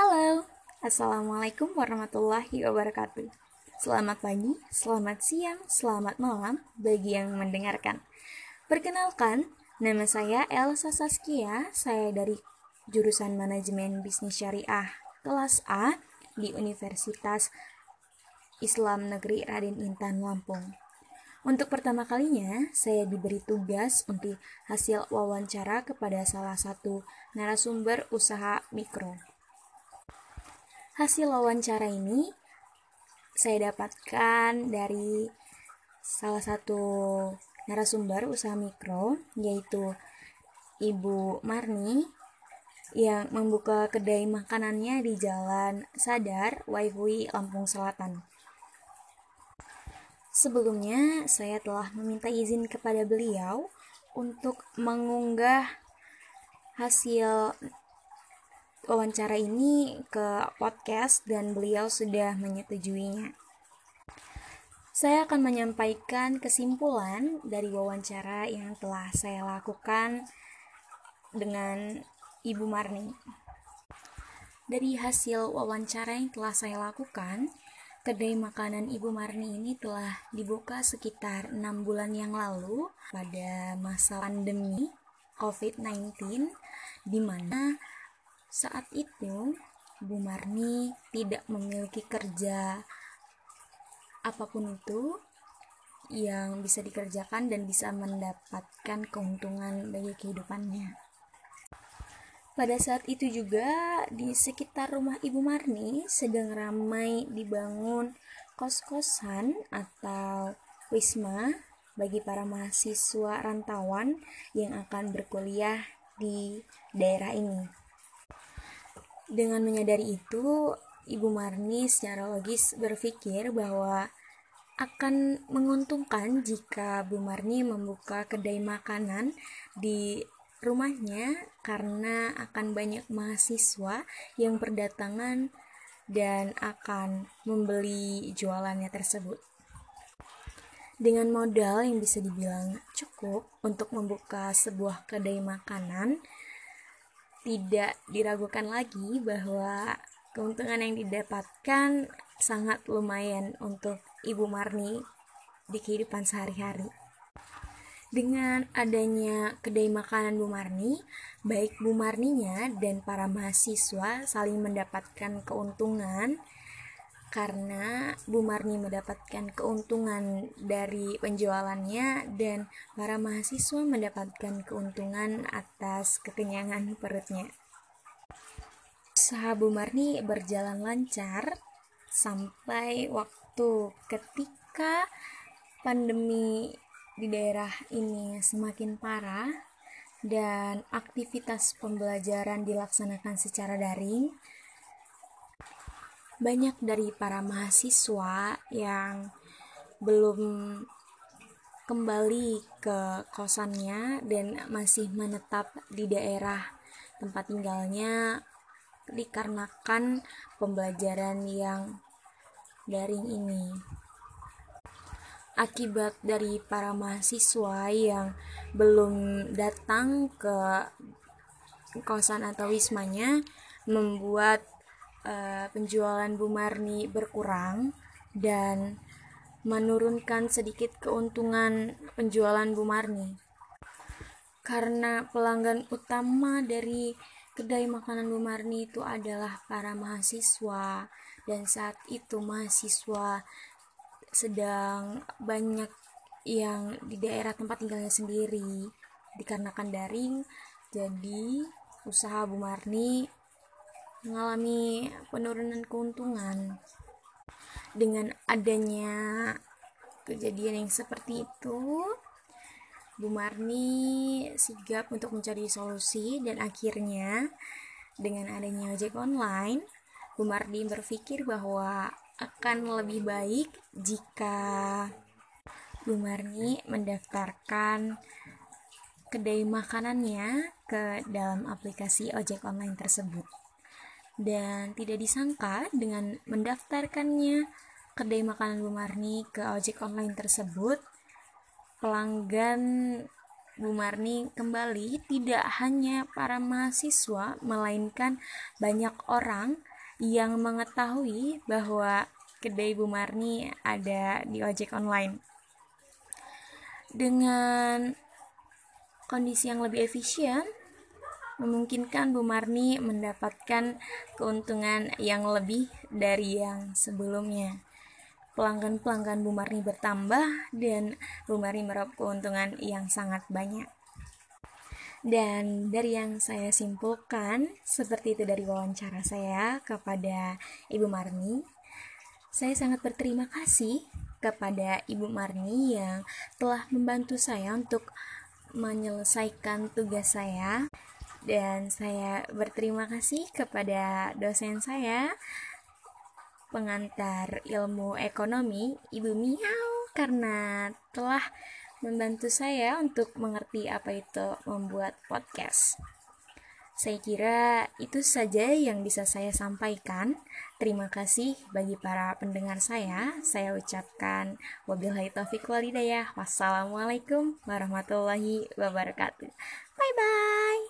Halo, Assalamualaikum warahmatullahi wabarakatuh. Selamat pagi, selamat siang, selamat malam bagi yang mendengarkan. Perkenalkan, nama saya Elsa Saskia, saya dari jurusan Manajemen Bisnis Syariah kelas A di Universitas Islam Negeri Raden Intan Lampung. Untuk pertama kalinya, saya diberi tugas untuk hasil wawancara kepada salah satu narasumber usaha mikro. Hasil wawancara ini saya dapatkan dari salah satu narasumber usaha mikro yaitu Ibu Marni yang membuka kedai makanannya di Jalan Sadar, Waifui, Lampung Selatan. Sebelumnya, saya telah meminta izin kepada beliau untuk mengunggah hasil wawancara ini ke podcast dan beliau sudah menyetujuinya. Saya akan menyampaikan kesimpulan dari wawancara yang telah saya lakukan dengan Ibu Marni. Dari hasil wawancara yang telah saya lakukan, kedai makanan Ibu Marni ini telah dibuka sekitar enam bulan yang lalu pada masa pandemi COVID-19, di mana saat itu, Bu Marni tidak memiliki kerja apa pun itu yang bisa dikerjakan dan bisa mendapatkan keuntungan bagi kehidupannya. Pada saat itu juga di sekitar rumah Ibu Marni sedang ramai dibangun kos-kosan atau wisma bagi para mahasiswa rantauan yang akan berkuliah di daerah ini. Dengan menyadari itu, Ibu Marni secara logis berpikir bahwa akan menguntungkan jika Bu Marni membuka kedai makanan di rumahnya karena akan banyak mahasiswa yang berdatangan dan akan membeli jualannya tersebut. Dengan modal yang bisa dibilang cukup untuk membuka sebuah kedai makanan, tidak diragukan lagi bahwa keuntungan yang didapatkan sangat lumayan untuk Ibu Marni di kehidupan sehari-hari. Dengan adanya kedai makanan Bu Marni, baik Bu Marninya dan para mahasiswa saling mendapatkan keuntungan karena Bu Marni mendapatkan keuntungan dari penjualannya dan para mahasiswa mendapatkan keuntungan atas kekenyangan perutnya. Usaha Bu Marni berjalan lancar sampai waktu ketika pandemi di daerah ini semakin parah dan aktivitas pembelajaran dilaksanakan secara daring banyak dari para mahasiswa yang belum kembali ke kosannya dan masih menetap di daerah tempat tinggalnya dikarenakan pembelajaran yang daring ini. Akibat dari para mahasiswa yang belum datang ke kosan atau wismanya membuat uh, penjualan Bu Marni berkurang dan menurunkan sedikit keuntungan penjualan Bu Marni. Karena pelanggan utama dari kedai makanan Bu Marni itu adalah para mahasiswa dan saat itu mahasiswa sedang banyak yang di daerah tempat tinggalnya sendiri dikarenakan daring jadi usaha Bu Marni mengalami penurunan keuntungan dengan adanya kejadian yang seperti itu Bu Marni sigap untuk mencari solusi dan akhirnya dengan adanya ojek online Bu Marni berpikir bahwa akan lebih baik jika Bu Marni mendaftarkan kedai makanannya ke dalam aplikasi ojek online tersebut dan tidak disangka dengan mendaftarkannya kedai makanan Bu Marni ke ojek online tersebut pelanggan Bu Marni kembali tidak hanya para mahasiswa melainkan banyak orang yang mengetahui bahwa kedai Bu Marni ada di ojek online. Dengan kondisi yang lebih efisien, memungkinkan Bu Marni mendapatkan keuntungan yang lebih dari yang sebelumnya. Pelanggan-pelanggan Bu Marni bertambah dan Bu Marni meraup keuntungan yang sangat banyak. Dan dari yang saya simpulkan, seperti itu dari wawancara saya kepada Ibu Marni, saya sangat berterima kasih kepada Ibu Marni yang telah membantu saya untuk menyelesaikan tugas saya dan saya berterima kasih kepada dosen saya pengantar ilmu ekonomi Ibu Miau karena telah membantu saya untuk mengerti apa itu membuat podcast. Saya kira itu saja yang bisa saya sampaikan. Terima kasih bagi para pendengar saya. Saya ucapkan wabillahi taufiq walidayah. Wassalamualaikum warahmatullahi wabarakatuh. Bye bye.